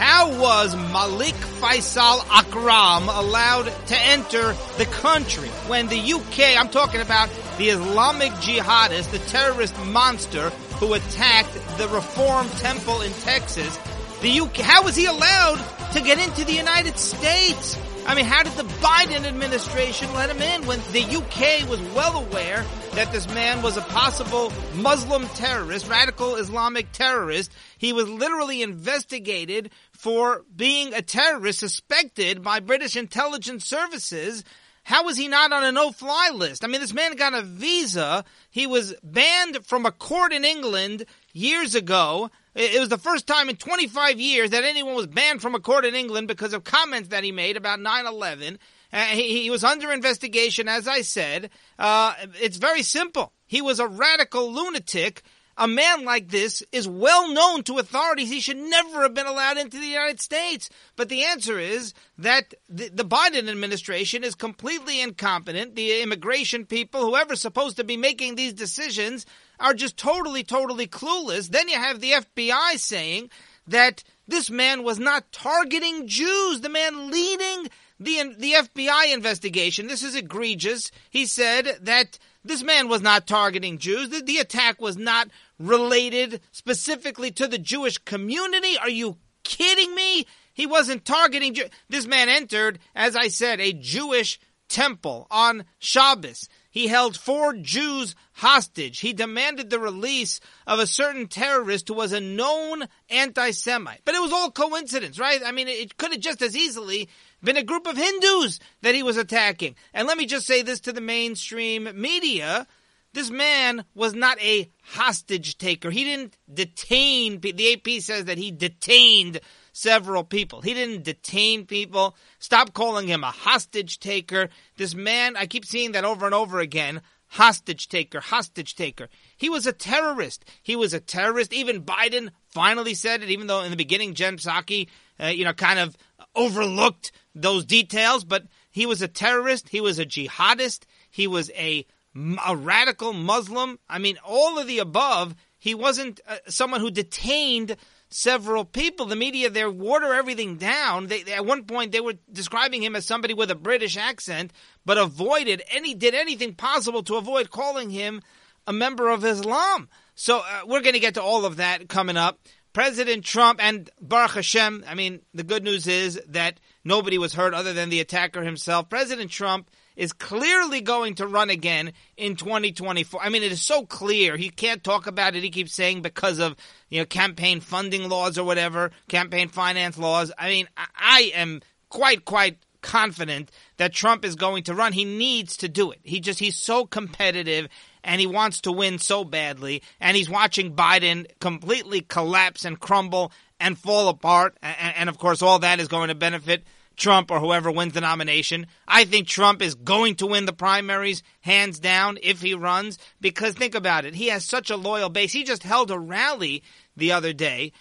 How was Malik Faisal Akram allowed to enter the country when the UK, I'm talking about the Islamic jihadist, the terrorist monster who attacked the Reform Temple in Texas, the UK, how was he allowed to get into the United States? I mean, how did the Biden administration let him in when the UK was well aware that this man was a possible Muslim terrorist, radical Islamic terrorist? He was literally investigated for being a terrorist suspected by British intelligence services. How was he not on a no-fly list? I mean, this man got a visa. He was banned from a court in England years ago. It was the first time in 25 years that anyone was banned from a court in England because of comments that he made about 9-11. Uh, he, he, was under investigation, as I said. Uh, it's very simple. He was a radical lunatic. A man like this is well known to authorities. He should never have been allowed into the United States. But the answer is that the, the Biden administration is completely incompetent. The immigration people, whoever's supposed to be making these decisions, are just totally, totally clueless. Then you have the FBI saying that this man was not targeting Jews. The man leading the the FBI investigation. This is egregious. He said that this man was not targeting Jews. The, the attack was not related specifically to the Jewish community. Are you kidding me? He wasn't targeting Jew- This man entered, as I said, a Jewish temple on Shabbos. He held four Jews hostage. He demanded the release of a certain terrorist who was a known anti-Semite. But it was all coincidence, right? I mean, it could have just as easily been a group of Hindus that he was attacking. And let me just say this to the mainstream media. This man was not a hostage taker. He didn't detain, the AP says that he detained several people. He didn't detain people. Stop calling him a hostage taker. This man, I keep seeing that over and over again. Hostage taker, hostage taker. He was a terrorist. He was a terrorist. Even Biden finally said it, even though in the beginning Jen Psaki, uh, you know, kind of overlooked those details. But he was a terrorist. He was a jihadist. He was a, a radical Muslim. I mean, all of the above. He wasn't uh, someone who detained several people. The media there water everything down. They, at one point they were describing him as somebody with a British accent, but avoided any did anything possible to avoid calling him a member of Islam. So uh, we're going to get to all of that coming up. President Trump and Baruch Hashem. I mean, the good news is that nobody was hurt other than the attacker himself. President Trump is clearly going to run again in 2024. I mean, it is so clear. He can't talk about it. He keeps saying because of, you know, campaign funding laws or whatever, campaign finance laws. I mean, I am quite, quite confident that Trump is going to run. He needs to do it. He just, he's so competitive and he wants to win so badly. And he's watching Biden completely collapse and crumble and fall apart. And, and of course, all that is going to benefit Trump or whoever wins the nomination. I think Trump is going to win the primaries hands down if he runs because think about it. He has such a loyal base. He just held a rally the other day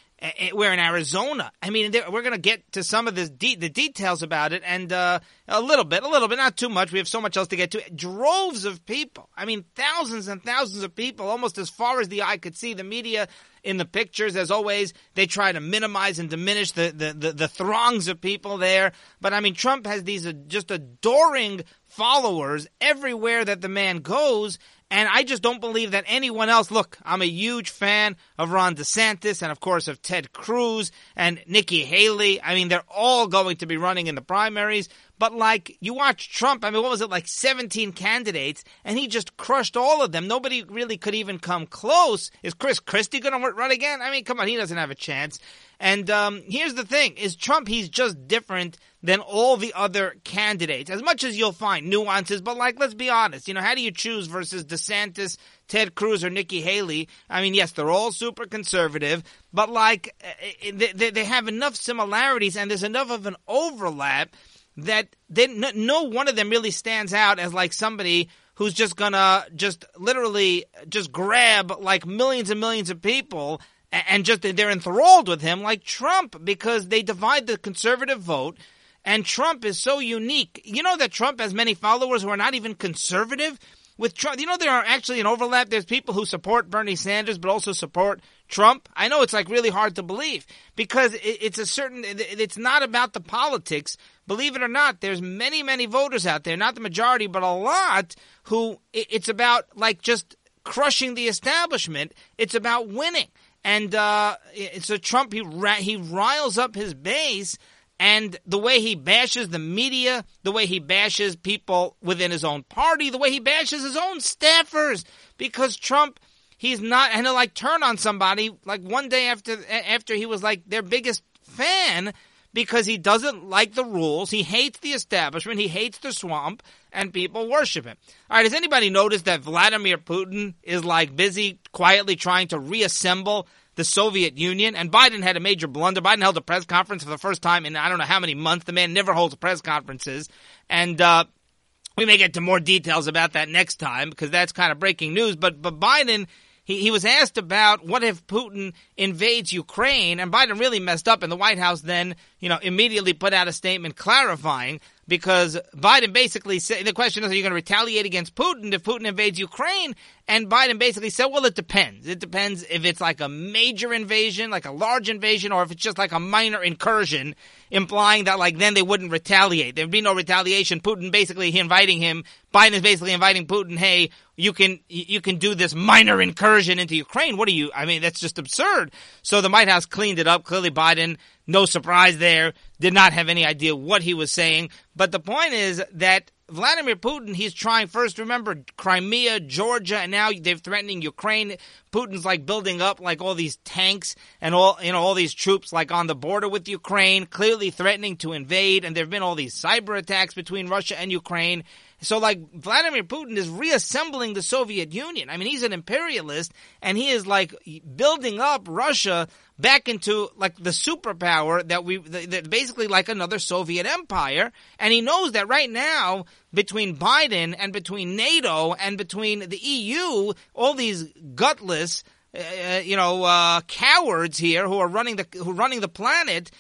we're in Arizona. I mean, we're going to get to some of this de- the details about it, and uh, a little bit, a little bit, not too much. We have so much else to get to. Droves of people. I mean, thousands and thousands of people, almost as far as the eye could see. The media in the pictures. As always, they try to minimize and diminish the, the, the, the throngs of people there. But I mean, Trump has these uh, just adoring followers everywhere that the man goes. And I just don't believe that anyone else. Look, I'm a huge fan of Ron DeSantis and, of course, of Ted Cruz and Nikki Haley. I mean, they're all going to be running in the primaries. But like you watch Trump, I mean, what was it like 17 candidates, and he just crushed all of them. Nobody really could even come close. Is Chris Christie going to run again? I mean, come on, he doesn't have a chance. And um, here's the thing: is Trump? He's just different than all the other candidates. As much as you'll find nuances, but like, let's be honest. You know, how do you choose versus DeSantis, Ted Cruz, or Nikki Haley? I mean, yes, they're all super conservative, but like, eh, eh, they, they have enough similarities, and there's enough of an overlap that they, no one of them really stands out as like somebody who's just gonna just literally just grab like millions and millions of people and just they're enthralled with him like Trump because they divide the conservative vote and Trump is so unique. You know that Trump has many followers who are not even conservative with Trump. You know there are actually an overlap. There's people who support Bernie Sanders but also support Trump? I know it's like really hard to believe because it's a certain, it's not about the politics. Believe it or not, there's many, many voters out there, not the majority, but a lot who it's about like just crushing the establishment. It's about winning. And uh, so Trump, he, he riles up his base and the way he bashes the media, the way he bashes people within his own party, the way he bashes his own staffers, because Trump, he's not, and he'll like turn on somebody like one day after after he was like their biggest fan because he doesn't like the rules, he hates the establishment, he hates the swamp, and people worship him. All right, has anybody noticed that Vladimir Putin is like busy quietly trying to reassemble the Soviet Union. And Biden had a major blunder. Biden held a press conference for the first time in I don't know how many months. The man never holds press conferences. And, uh, we may get to more details about that next time because that's kind of breaking news. But, but Biden, he, he was asked about what if Putin invades Ukraine, and Biden really messed up, and the White House then, you know, immediately put out a statement clarifying because Biden basically said the question is, are you going to retaliate against Putin if Putin invades Ukraine? And Biden basically said, well, it depends. It depends if it's like a major invasion, like a large invasion, or if it's just like a minor incursion, implying that like then they wouldn't retaliate. There'd be no retaliation. Putin basically he inviting him. Biden is basically inviting Putin, hey, you can you can do this minor incursion into Ukraine. What are you? I mean, that's just absurd. So the White House cleaned it up. Clearly, Biden no surprise there. Did not have any idea what he was saying. But the point is that Vladimir Putin, he's trying first, remember Crimea, Georgia, and now they're threatening Ukraine. Putin's like building up like all these tanks and all, you know, all these troops like on the border with Ukraine, clearly threatening to invade. And there have been all these cyber attacks between Russia and Ukraine. So like Vladimir Putin is reassembling the Soviet Union. I mean, he's an imperialist and he is like building up Russia back into like the superpower that we, that basically like another Soviet empire. And he knows that right now between Biden and between NATO and between the EU, all these gutless, uh, you know, uh, cowards here who are running the, who are running the planet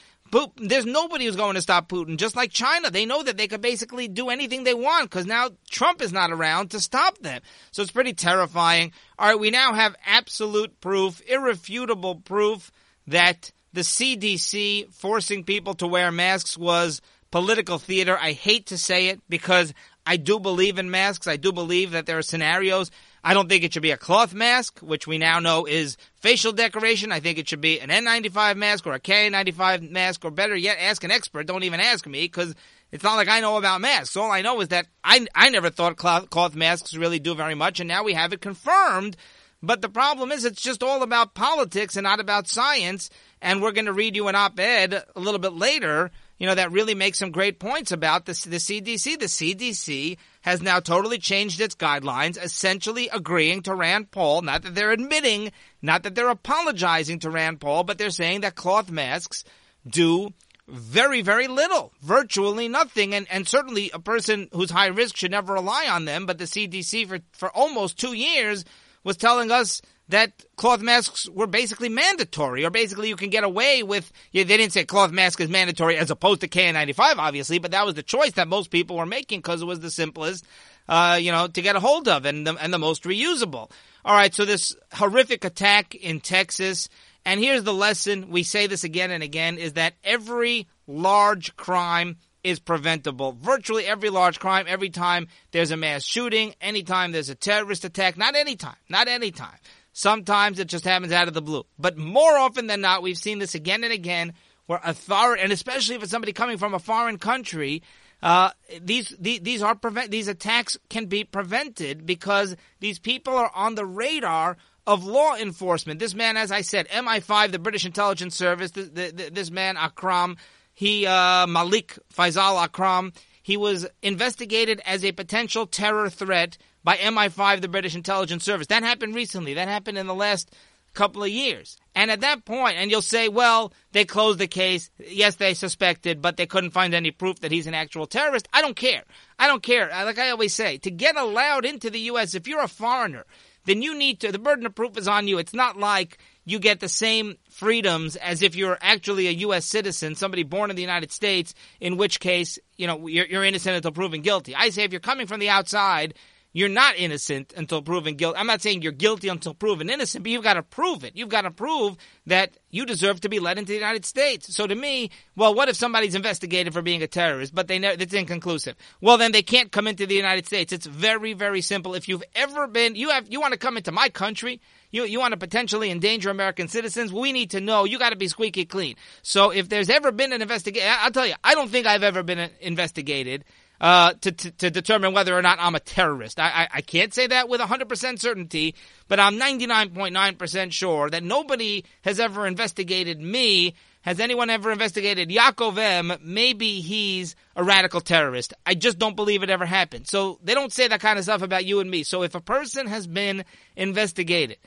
there's nobody who's going to stop Putin. Just like China, they know that they could basically do anything they want because now Trump is not around to stop them. So it's pretty terrifying. All right, we now have absolute proof, irrefutable proof that the CDC forcing people to wear masks was political theater. I hate to say it because I do believe in masks. I do believe that there are scenarios I don't think it should be a cloth mask, which we now know is facial decoration. I think it should be an N95 mask or a K95 mask, or better yet, ask an expert. Don't even ask me because it's not like I know about masks. All I know is that I, I never thought cloth, cloth masks really do very much, and now we have it confirmed. But the problem is, it's just all about politics and not about science. And we're going to read you an op ed a little bit later you know, that really makes some great points about the, the CDC. The CDC has now totally changed its guidelines, essentially agreeing to Rand Paul. Not that they're admitting, not that they're apologizing to Rand Paul, but they're saying that cloth masks do very, very little, virtually nothing. And, and certainly a person who's high risk should never rely on them. But the CDC for, for almost two years was telling us that cloth masks were basically mandatory, or basically you can get away with. Yeah, they didn't say cloth mask is mandatory as opposed to KN95, obviously, but that was the choice that most people were making because it was the simplest, uh, you know, to get a hold of and the, and the most reusable. All right, so this horrific attack in Texas, and here's the lesson. We say this again and again: is that every large crime is preventable. Virtually every large crime, every time there's a mass shooting, anytime there's a terrorist attack, not anytime, not anytime. Sometimes it just happens out of the blue. But more often than not, we've seen this again and again where authority, and especially if it's somebody coming from a foreign country, uh, these, these, these are prevent, these attacks can be prevented because these people are on the radar of law enforcement. This man, as I said, MI5, the British intelligence service, this, this man, Akram, he, uh, Malik Faisal Akram, he was investigated as a potential terror threat by MI5, the British intelligence service. That happened recently. That happened in the last couple of years. And at that point, and you'll say, well, they closed the case. Yes, they suspected, but they couldn't find any proof that he's an actual terrorist. I don't care. I don't care. Uh, like I always say, to get allowed into the U.S., if you're a foreigner, then you need to, the burden of proof is on you. It's not like you get the same freedoms as if you're actually a U.S. citizen, somebody born in the United States, in which case, you know, you're, you're innocent until proven guilty. I say if you're coming from the outside, you're not innocent until proven guilty. I'm not saying you're guilty until proven innocent, but you've got to prove it. You've got to prove that you deserve to be let into the United States. So to me, well, what if somebody's investigated for being a terrorist, but they know it's inconclusive? Well, then they can't come into the United States. It's very, very simple. If you've ever been, you have, you want to come into my country, you, you want to potentially endanger American citizens, we need to know you got to be squeaky clean. So if there's ever been an investigation, I'll tell you, I don't think I've ever been investigated uh, to, to, to, determine whether or not I'm a terrorist. I, I, I can't say that with 100% certainty, but I'm 99.9% sure that nobody has ever investigated me. Has anyone ever investigated Yaakov M? Maybe he's a radical terrorist. I just don't believe it ever happened. So they don't say that kind of stuff about you and me. So if a person has been investigated,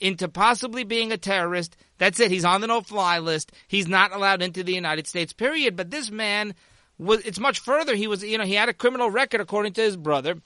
into possibly being a terrorist. That's it. He's on the no-fly list. He's not allowed into the United States. Period. But this man it's much further. He was, you know, he had a criminal record according to his brother.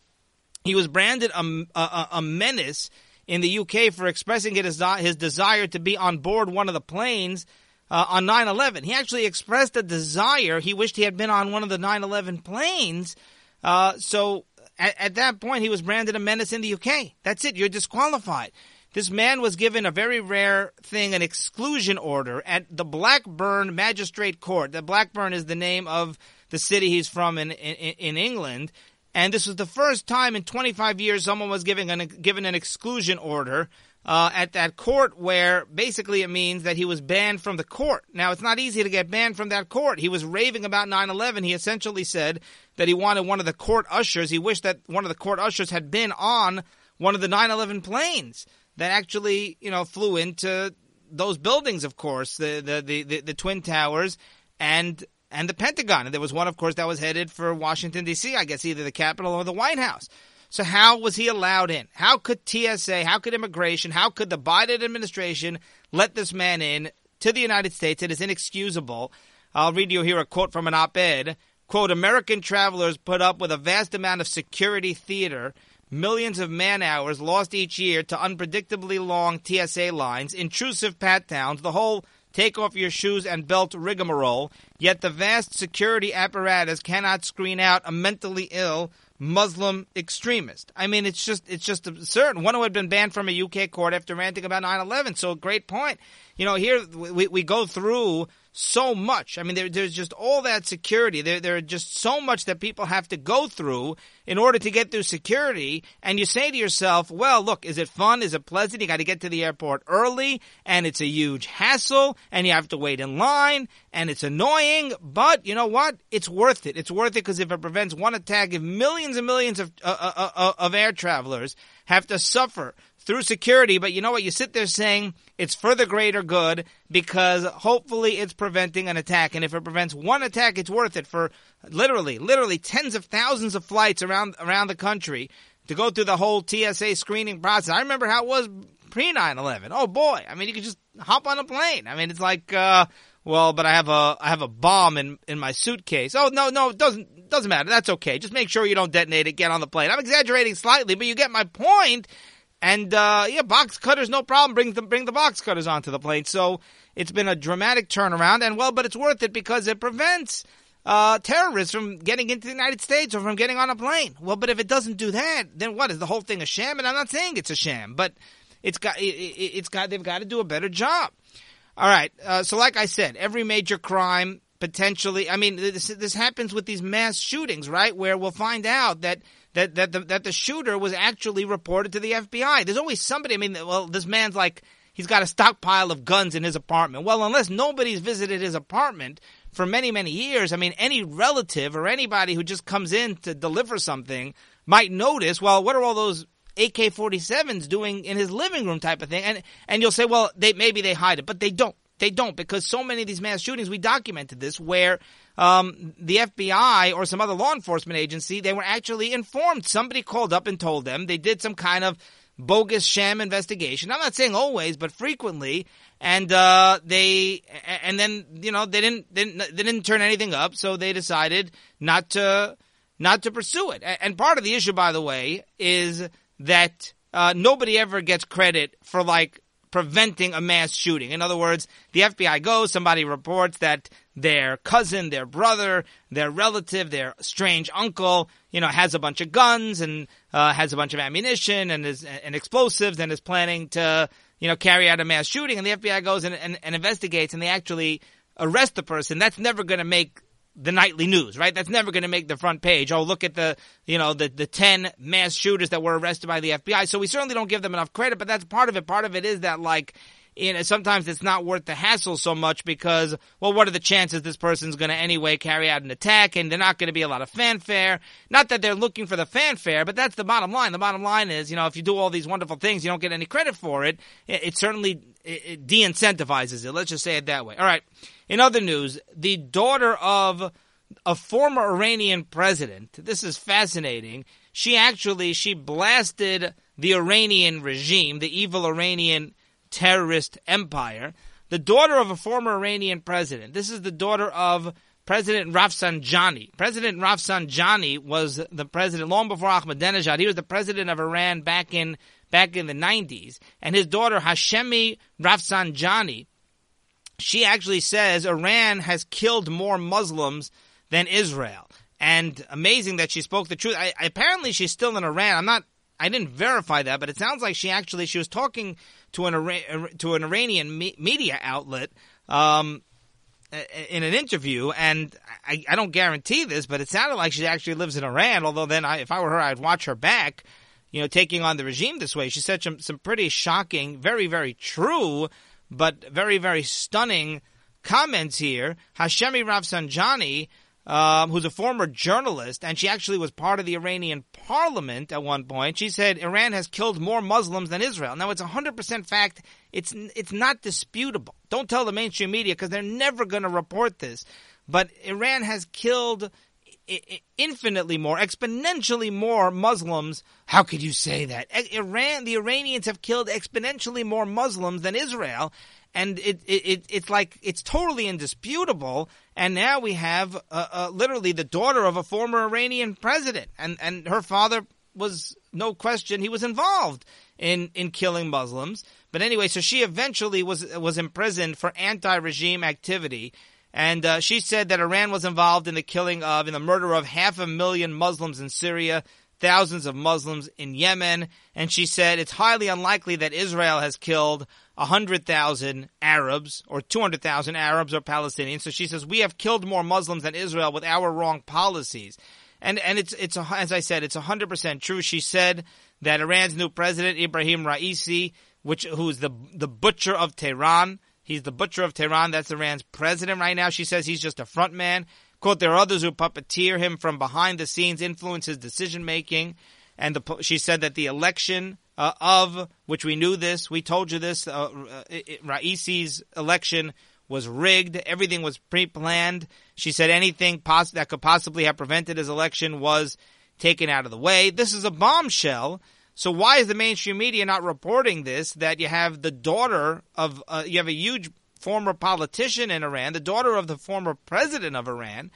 He was branded a, a, a menace in the UK for expressing his, his desire to be on board one of the planes uh, on 9/11. He actually expressed a desire. He wished he had been on one of the 9/11 planes. Uh, so at, at that point, he was branded a menace in the UK. That's it. You're disqualified. This man was given a very rare thing, an exclusion order at the Blackburn Magistrate Court. The Blackburn is the name of the city he's from in, in, in England. And this was the first time in 25 years someone was given an, given an exclusion order uh, at that court where basically it means that he was banned from the court. Now, it's not easy to get banned from that court. He was raving about 9 11. He essentially said that he wanted one of the court ushers, he wished that one of the court ushers had been on one of the 9 11 planes that actually, you know, flew into those buildings, of course, the, the, the, the, the Twin Towers and and the Pentagon. And there was one, of course, that was headed for Washington, D.C., I guess either the Capitol or the White House. So how was he allowed in? How could TSA, how could immigration, how could the Biden administration let this man in to the United States? It is inexcusable. I'll read you here a quote from an op-ed. Quote, American travelers put up with a vast amount of security theater, millions of man hours lost each year to unpredictably long TSA lines, intrusive pat downs, the whole take off your shoes and belt rigmarole, yet the vast security apparatus cannot screen out a mentally ill Muslim extremist. I mean, it's just it's just absurd. One who had been banned from a UK court after ranting about 9/11. So great point. You know, here we, we go through so much. I mean, there, there's just all that security. There, there are just so much that people have to go through in order to get through security. And you say to yourself, well, look, is it fun? Is it pleasant? You got to get to the airport early and it's a huge hassle and you have to wait in line and it's annoying. But you know what? It's worth it. It's worth it because if it prevents one attack, if millions and millions of, uh, uh, uh, of air travelers have to suffer through security, but you know what? You sit there saying it's for the greater good because hopefully it's preventing an attack. And if it prevents one attack, it's worth it for literally, literally tens of thousands of flights around, around the country to go through the whole TSA screening process. I remember how it was pre 9-11. Oh boy. I mean, you could just hop on a plane. I mean, it's like, uh, well, but I have a I have a bomb in in my suitcase. Oh no, no, it doesn't doesn't matter. That's okay. Just make sure you don't detonate it. Get on the plane. I'm exaggerating slightly, but you get my point. And uh, yeah, box cutters, no problem. Bring the bring the box cutters onto the plane. So it's been a dramatic turnaround, and well, but it's worth it because it prevents uh, terrorists from getting into the United States or from getting on a plane. Well, but if it doesn't do that, then what is the whole thing a sham? And I'm not saying it's a sham, but it's got it, has got they've got to do a better job. All right. Uh, so, like I said, every major crime potentially. I mean, this, this happens with these mass shootings, right? Where we'll find out that that that the, that the shooter was actually reported to the FBI. There's always somebody. I mean, well, this man's like he's got a stockpile of guns in his apartment. Well, unless nobody's visited his apartment for many many years, I mean, any relative or anybody who just comes in to deliver something might notice. Well, what are all those AK-47s doing in his living room type of thing? And and you'll say, well, they maybe they hide it, but they don't. They don't because so many of these mass shootings, we documented this, where um, the FBI or some other law enforcement agency, they were actually informed. Somebody called up and told them they did some kind of bogus sham investigation. I'm not saying always, but frequently. And uh, they, and then you know they didn't, they didn't they didn't turn anything up, so they decided not to not to pursue it. And part of the issue, by the way, is that uh, nobody ever gets credit for like preventing a mass shooting. In other words, the FBI goes, somebody reports that their cousin, their brother, their relative, their strange uncle, you know, has a bunch of guns and uh, has a bunch of ammunition and is and explosives and is planning to, you know, carry out a mass shooting. And the FBI goes and, and, and investigates and they actually arrest the person. That's never going to make the nightly news, right? That's never going to make the front page. Oh, look at the, you know, the, the 10 mass shooters that were arrested by the FBI. So we certainly don't give them enough credit, but that's part of it. Part of it is that like, you know, sometimes it's not worth the hassle so much because, well, what are the chances this person's going to anyway carry out an attack and they're not going to be a lot of fanfare? Not that they're looking for the fanfare, but that's the bottom line. The bottom line is, you know, if you do all these wonderful things, you don't get any credit for it. It, it certainly it, it de-incentivizes it. Let's just say it that way. All right. In other news, the daughter of a former Iranian president, this is fascinating. She actually she blasted the Iranian regime, the evil Iranian terrorist empire. The daughter of a former Iranian president. This is the daughter of President Rafsanjani. President Rafsanjani was the president long before Ahmadinejad. He was the president of Iran back in back in the 90s. And his daughter Hashemi Rafsanjani she actually says Iran has killed more Muslims than Israel. And amazing that she spoke the truth. I, apparently, she's still in Iran. I'm not. I didn't verify that, but it sounds like she actually she was talking to an to an Iranian me- media outlet um, in an interview, and I, I, don't guarantee this, but it sounded like she actually lives in Iran. Although then, I, if I were her, I'd watch her back. You know, taking on the regime this way. She said some some pretty shocking, very very true but very, very stunning comments here. Hashemi Rafsanjani, um, who's a former journalist, and she actually was part of the Iranian parliament at one point. She said Iran has killed more Muslims than Israel. Now it's 100% fact. It's it's not disputable. Don't tell the mainstream media because they're never going to report this. But Iran has killed infinitely more, exponentially more Muslims. How could you say that? Iran, the Iranians have killed exponentially more Muslims than Israel, and it, it it's like it's totally indisputable. And now we have uh, uh, literally the daughter of a former Iranian president, and and her father was no question he was involved in in killing Muslims. But anyway, so she eventually was was imprisoned for anti-regime activity. And uh, she said that Iran was involved in the killing of, in the murder of half a million Muslims in Syria, thousands of Muslims in Yemen. And she said it's highly unlikely that Israel has killed 100,000 Arabs or 200,000 Arabs or Palestinians. So she says we have killed more Muslims than Israel with our wrong policies. And, and it's, it's, as I said, it's 100% true. She said that Iran's new president, Ibrahim Raisi, which, who's the, the butcher of Tehran, He's the butcher of Tehran. That's Iran's president right now. She says he's just a front man. Quote, there are others who puppeteer him from behind the scenes, influence his decision making. And the, she said that the election uh, of, which we knew this, we told you this, uh, uh, Raisi's election was rigged. Everything was pre-planned. She said anything that could possibly have prevented his election was taken out of the way. This is a bombshell so why is the mainstream media not reporting this? That you have the daughter of uh, you have a huge former politician in Iran, the daughter of the former president of Iran,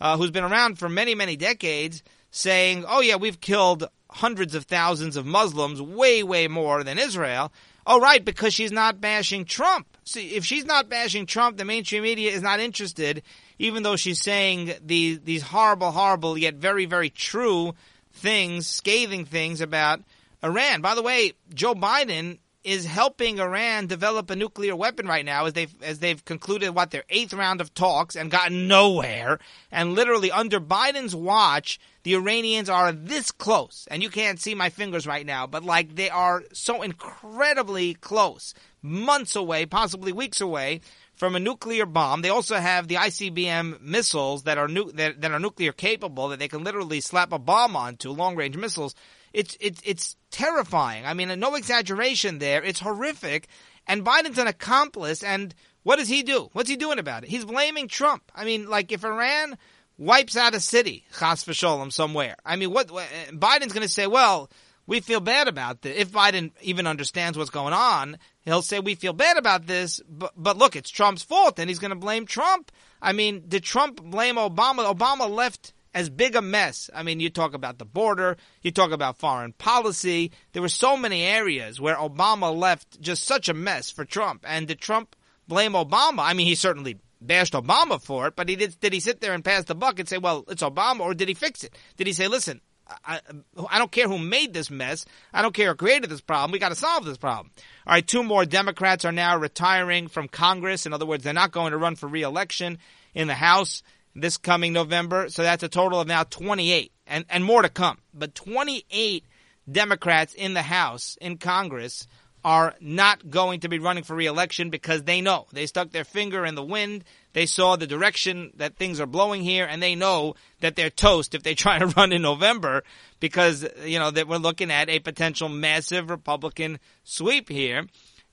uh, who's been around for many many decades, saying, "Oh yeah, we've killed hundreds of thousands of Muslims, way way more than Israel." Oh right, because she's not bashing Trump. See, if she's not bashing Trump, the mainstream media is not interested, even though she's saying these these horrible, horrible yet very very true things, scathing things about Iran. By the way, Joe Biden is helping Iran develop a nuclear weapon right now as they've as they've concluded what their eighth round of talks and gotten nowhere. And literally under Biden's watch, the Iranians are this close. And you can't see my fingers right now, but like they are so incredibly close, months away, possibly weeks away from a nuclear bomb. They also have the ICBM missiles that are nu- that, that are nuclear capable that they can literally slap a bomb onto, long range missiles it's it's it's terrifying. I mean, no exaggeration there. It's horrific. And Biden's an accomplice. And what does he do? What's he doing about it? He's blaming Trump. I mean, like if Iran wipes out a city, chas v'sholem, somewhere. I mean, what, Biden's going to say? Well, we feel bad about this. If Biden even understands what's going on, he'll say we feel bad about this. But but look, it's Trump's fault, and he's going to blame Trump. I mean, did Trump blame Obama? Obama left as big a mess. I mean, you talk about the border, you talk about foreign policy. There were so many areas where Obama left just such a mess for Trump. And did Trump blame Obama? I mean, he certainly bashed Obama for it, but he did. Did he sit there and pass the buck and say, "Well, it's Obama," or did he fix it? Did he say, "Listen, I, I don't care who made this mess. I don't care who created this problem. We got to solve this problem." All right, two more Democrats are now retiring from Congress. In other words, they're not going to run for reelection in the House this coming November. So that's a total of now 28 and, and more to come. But 28 Democrats in the House, in Congress, are not going to be running for reelection because they know they stuck their finger in the wind. They saw the direction that things are blowing here, and they know that they're toast if they try to run in November because you know that we're looking at a potential massive Republican sweep here.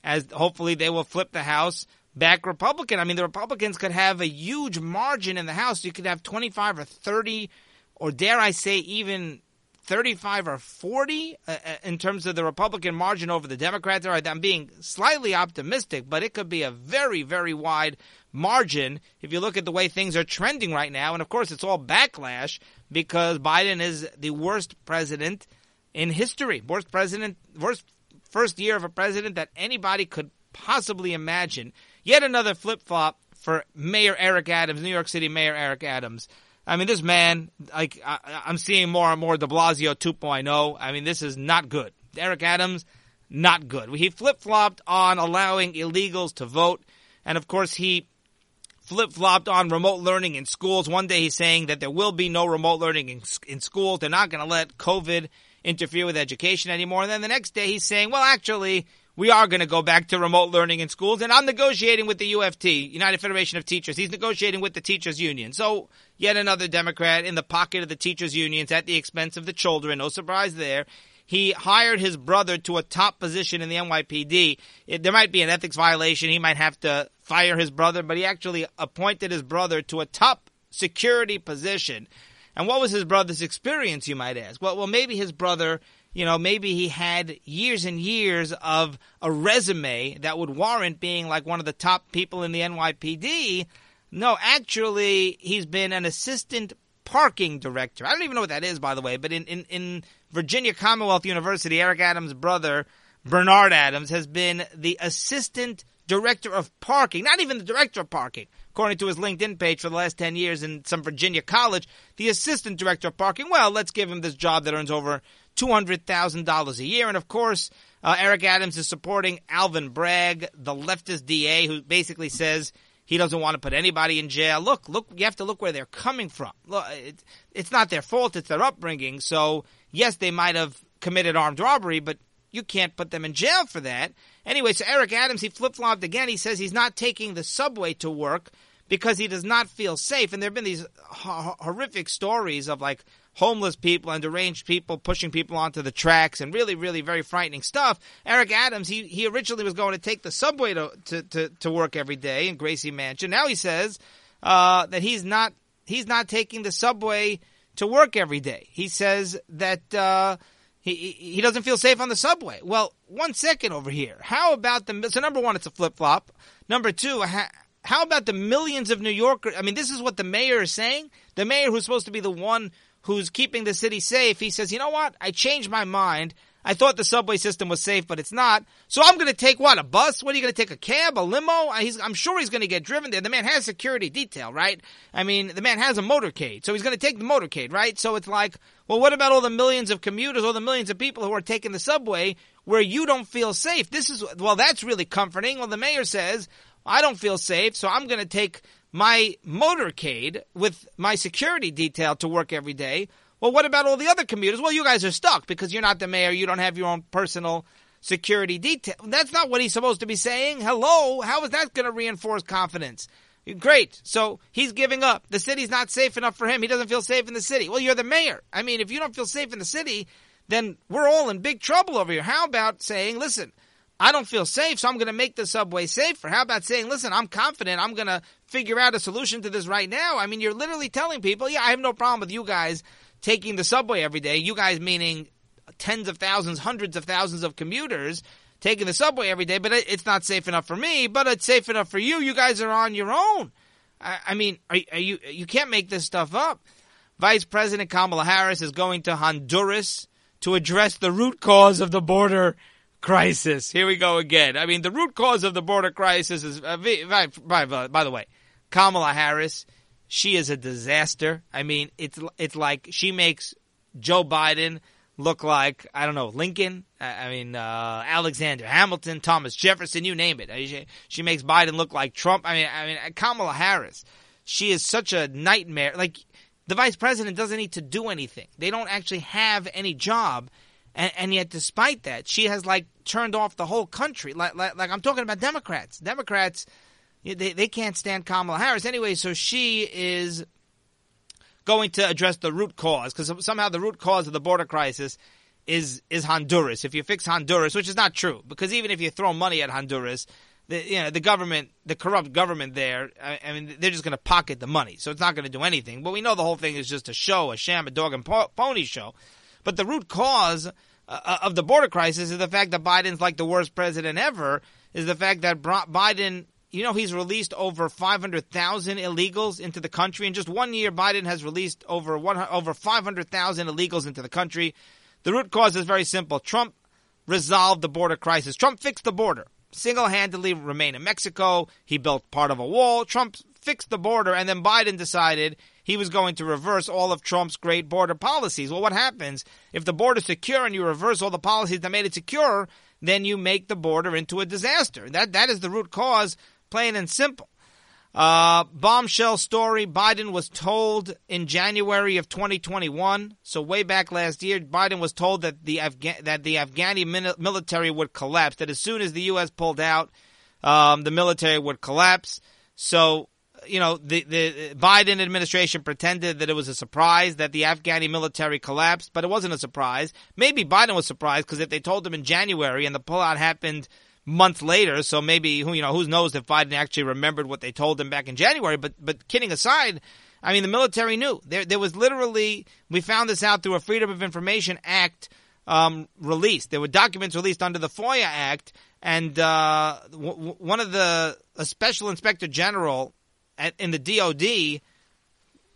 As hopefully they will flip the House back Republican. I mean, the Republicans could have a huge margin in the House. You could have 25 or 30, or dare I say, even 35 or 40 uh, uh, in terms of the Republican margin over the Democrats. All right, I'm being slightly optimistic, but it could be a very, very wide margin if you look at the way things are trending right now. And of course, it's all backlash because Biden is the worst president in history, worst president, worst first year of a president that anybody could possibly imagine. Yet another flip flop for Mayor Eric Adams, New York City Mayor Eric Adams. I mean, this man, like, I, am seeing more and more de Blasio 2.0. I mean, this is not good. Eric Adams, not good. He flip flopped on allowing illegals to vote. And of course, he flip flopped on remote learning in schools. One day he's saying that there will be no remote learning in, in schools. They're not going to let COVID interfere with education anymore. And then the next day he's saying, well, actually, we are going to go back to remote learning in schools. And I'm negotiating with the UFT, United Federation of Teachers. He's negotiating with the teachers union. So yet another Democrat in the pocket of the teachers unions at the expense of the children. No surprise there. He hired his brother to a top position in the NYPD. It, there might be an ethics violation. He might have to fire his brother, but he actually appointed his brother to a top security position. And what was his brother's experience, you might ask? Well, well, maybe his brother you know, maybe he had years and years of a resume that would warrant being like one of the top people in the NYPD. No, actually, he's been an assistant parking director. I don't even know what that is, by the way, but in, in, in Virginia Commonwealth University, Eric Adams' brother, Bernard Adams, has been the assistant director of parking, not even the director of parking. According to his LinkedIn page for the last 10 years in some Virginia college, the assistant director of parking, well, let's give him this job that earns over $200,000 a year. And of course, uh, Eric Adams is supporting Alvin Bragg, the leftist DA, who basically says he doesn't want to put anybody in jail. Look, look, you have to look where they're coming from. Look, it, it's not their fault, it's their upbringing. So, yes, they might have committed armed robbery, but you can't put them in jail for that. Anyway, so Eric Adams, he flip flopped again. He says he's not taking the subway to work because he does not feel safe. And there have been these horrific stories of like homeless people and deranged people pushing people onto the tracks and really, really very frightening stuff. Eric Adams, he, he originally was going to take the subway to, to, to, to work every day in Gracie Mansion. Now he says uh, that he's not he's not taking the subway to work every day. He says that uh, he he doesn't feel safe on the subway. Well, one second over here. How about the so number one, it's a flip flop. Number two, how about the millions of New Yorkers? I mean, this is what the mayor is saying. The mayor, who's supposed to be the one who's keeping the city safe, he says, you know what? I changed my mind. I thought the subway system was safe, but it's not. So I'm going to take what? A bus? What are you going to take? A cab? A limo? Uh, he's, I'm sure he's going to get driven there. The man has security detail, right? I mean, the man has a motorcade. So he's going to take the motorcade, right? So it's like, well, what about all the millions of commuters, all the millions of people who are taking the subway where you don't feel safe? This is, well, that's really comforting. Well, the mayor says, I don't feel safe, so I'm going to take my motorcade with my security detail to work every day. Well, what about all the other commuters? Well, you guys are stuck because you're not the mayor. You don't have your own personal security detail. That's not what he's supposed to be saying. Hello? How is that going to reinforce confidence? Great. So he's giving up. The city's not safe enough for him. He doesn't feel safe in the city. Well, you're the mayor. I mean, if you don't feel safe in the city, then we're all in big trouble over here. How about saying, listen, I don't feel safe, so I'm going to make the subway safer. How about saying, listen, I'm confident I'm going to figure out a solution to this right now? I mean, you're literally telling people, yeah, I have no problem with you guys taking the subway every day. You guys meaning tens of thousands, hundreds of thousands of commuters taking the subway every day, but it's not safe enough for me, but it's safe enough for you. You guys are on your own. I, I mean, are, are you, you can't make this stuff up. Vice President Kamala Harris is going to Honduras to address the root cause of the border crisis. Here we go again. I mean, the root cause of the border crisis is, uh, by, by, by the way, Kamala Harris. She is a disaster. I mean, it's it's like she makes Joe Biden look like I don't know Lincoln. I mean uh, Alexander Hamilton, Thomas Jefferson, you name it. She, she makes Biden look like Trump. I mean, I mean Kamala Harris. She is such a nightmare. Like the vice president doesn't need to do anything. They don't actually have any job, and, and yet despite that, she has like turned off the whole country. Like, like, like I'm talking about Democrats. Democrats, they they can't stand Kamala Harris anyway. So she is going to address the root cause because somehow the root cause of the border crisis is is Honduras. If you fix Honduras, which is not true, because even if you throw money at Honduras, the you know the government, the corrupt government there, I, I mean, they're just going to pocket the money, so it's not going to do anything. But we know the whole thing is just a show, a sham, a dog and po- pony show. But the root cause uh, of the border crisis is the fact that Biden's like the worst president ever. Is the fact that Biden you know, he's released over 500,000 illegals into the country. In just one year, Biden has released over over 500,000 illegals into the country. The root cause is very simple. Trump resolved the border crisis. Trump fixed the border. Single-handedly remain in Mexico. He built part of a wall. Trump fixed the border, and then Biden decided he was going to reverse all of Trump's great border policies. Well, what happens if the border is secure and you reverse all the policies that made it secure? Then you make the border into a disaster. That that is the root cause plain and simple. Uh, bombshell story Biden was told in January of 2021, so way back last year, Biden was told that the, Afga- that the Afghani military would collapse, that as soon as the U.S. pulled out, um, the military would collapse. So, you know, the, the Biden administration pretended that it was a surprise that the Afghani military collapsed, but it wasn't a surprise. Maybe Biden was surprised because if they told him in January and the pullout happened – month later. So maybe who you know who knows if Biden actually remembered what they told him back in January. But but kidding aside, I mean the military knew there there was literally we found this out through a Freedom of Information Act um, released. There were documents released under the FOIA Act, and uh, w- one of the a special inspector general in the DoD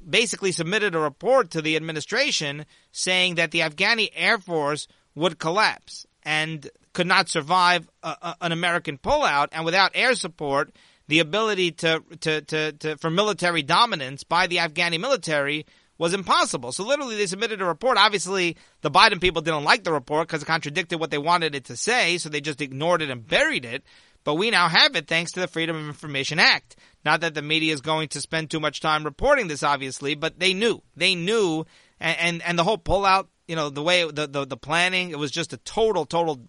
basically submitted a report to the administration saying that the Afghani Air Force would collapse. And could not survive a, a, an American pullout, and without air support, the ability to, to, to, to, for military dominance by the Afghani military was impossible. So literally, they submitted a report. Obviously, the Biden people didn't like the report because it contradicted what they wanted it to say, so they just ignored it and buried it. But we now have it thanks to the Freedom of Information Act. Not that the media is going to spend too much time reporting this, obviously, but they knew. They knew, and and, and the whole pullout, you know, the way the, the the planning, it was just a total, total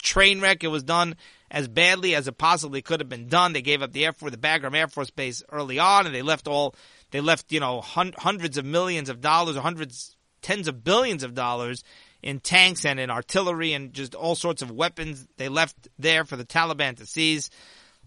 train wreck. It was done as badly as it possibly could have been done. They gave up the Air Force, the Bagram Air Force Base early on, and they left all, they left, you know, hun- hundreds of millions of dollars hundreds, tens of billions of dollars in tanks and in artillery and just all sorts of weapons they left there for the Taliban to seize.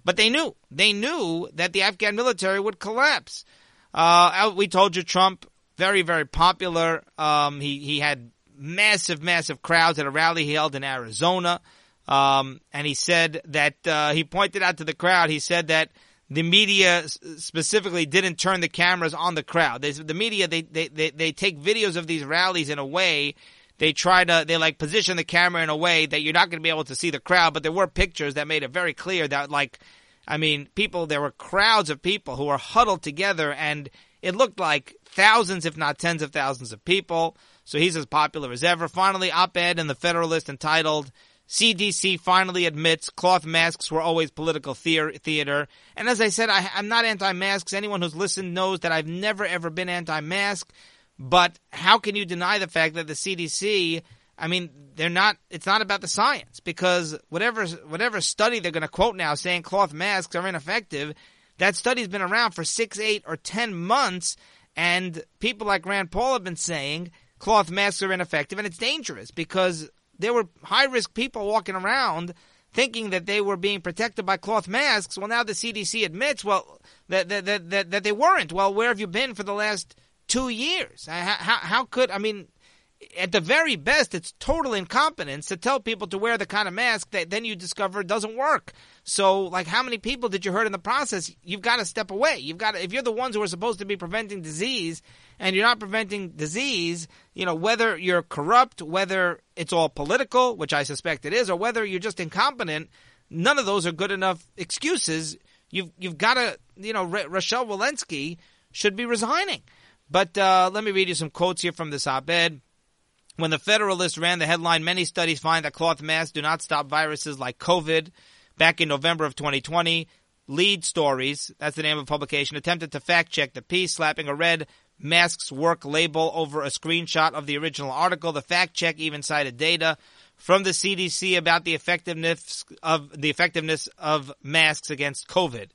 But they knew, they knew that the Afghan military would collapse. Uh, we told you Trump, very, very popular. Um, he, he had massive, massive crowds at a rally he held in Arizona. Um, and he said that uh, he pointed out to the crowd. He said that the media specifically didn't turn the cameras on the crowd. The media they, they they they take videos of these rallies in a way they try to they like position the camera in a way that you're not going to be able to see the crowd. But there were pictures that made it very clear that like I mean people there were crowds of people who were huddled together and it looked like thousands if not tens of thousands of people. So he's as popular as ever. Finally, op-ed in the Federalist entitled CDC finally admits cloth masks were always political theater. And as I said, I, am not anti-masks. Anyone who's listened knows that I've never ever been anti-mask. But how can you deny the fact that the CDC, I mean, they're not, it's not about the science because whatever, whatever study they're going to quote now saying cloth masks are ineffective, that study's been around for six, eight, or ten months. And people like Rand Paul have been saying cloth masks are ineffective and it's dangerous because there were high risk people walking around thinking that they were being protected by cloth masks. Well, now the CDC admits, well, that, that, that, that, that they weren't. Well, where have you been for the last two years? How, how, could, I mean, at the very best, it's total incompetence to tell people to wear the kind of mask that then you discover doesn't work. So, like, how many people did you hurt in the process? You've got to step away. You've got to, if you're the ones who are supposed to be preventing disease and you're not preventing disease, you know, whether you're corrupt, whether it's all political, which I suspect it is, or whether you're just incompetent, none of those are good enough excuses. You've, you've got to, you know, Rochelle Walensky should be resigning. But uh, let me read you some quotes here from this op ed. When the Federalist ran the headline, many studies find that cloth masks do not stop viruses like COVID. Back in November of 2020, Lead Stories, that's the name of the publication, attempted to fact check the piece, slapping a red masks work label over a screenshot of the original article. The fact check even cited data from the CDC about the effectiveness of the effectiveness of masks against COVID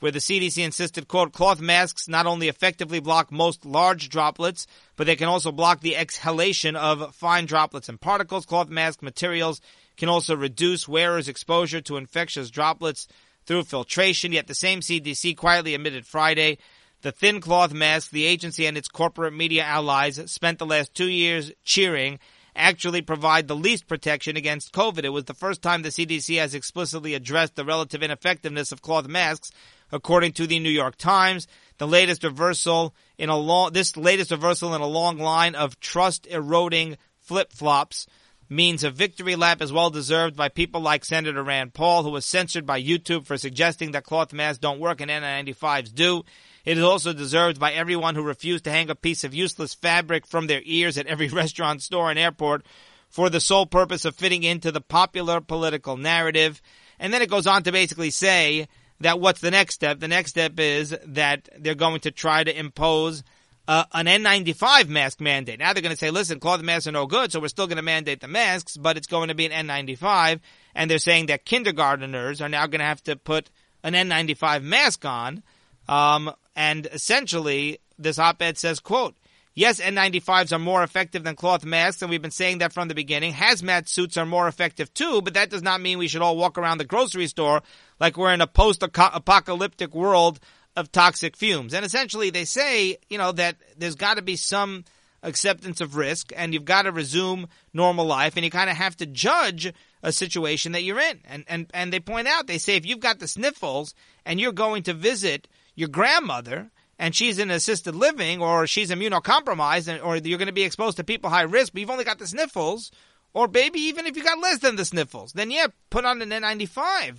where the CDC insisted, quote, cloth masks not only effectively block most large droplets, but they can also block the exhalation of fine droplets and particles. Cloth mask materials can also reduce wearers' exposure to infectious droplets through filtration. Yet the same CDC quietly admitted Friday the thin cloth mask the agency and its corporate media allies spent the last two years cheering actually provide the least protection against COVID. It was the first time the CDC has explicitly addressed the relative ineffectiveness of cloth masks according to the New York Times. The latest reversal in a long, this latest reversal in a long line of trust eroding flip flops means a victory lap is well deserved by people like Senator Rand Paul, who was censored by YouTube for suggesting that cloth masks don't work and N95s do. It is also deserved by everyone who refused to hang a piece of useless fabric from their ears at every restaurant, store, and airport for the sole purpose of fitting into the popular political narrative. And then it goes on to basically say that what's the next step? The next step is that they're going to try to impose uh, an N95 mask mandate. Now they're going to say, listen, cloth masks are no good, so we're still going to mandate the masks, but it's going to be an N95. And they're saying that kindergarteners are now going to have to put an N95 mask on. Um, and essentially, this op-ed says, quote, Yes, N95s are more effective than cloth masks, and we've been saying that from the beginning. Hazmat suits are more effective too, but that does not mean we should all walk around the grocery store like we're in a post-apocalyptic world of toxic fumes. And essentially, they say, you know, that there's got to be some acceptance of risk, and you've got to resume normal life, and you kind of have to judge a situation that you're in. And and and they point out, they say, if you've got the sniffles and you're going to visit your grandmother and she's in assisted living or she's immunocompromised or you're going to be exposed to people high risk, but you've only got the sniffles, or maybe even if you got less than the sniffles, then yeah, put on an N95.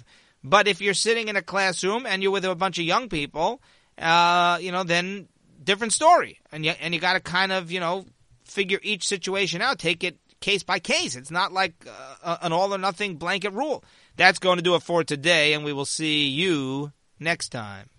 But if you're sitting in a classroom and you're with a bunch of young people, uh, you know, then different story. And you, and you got to kind of, you know, figure each situation out, take it case by case. It's not like uh, an all or nothing blanket rule. That's going to do it for today, and we will see you next time.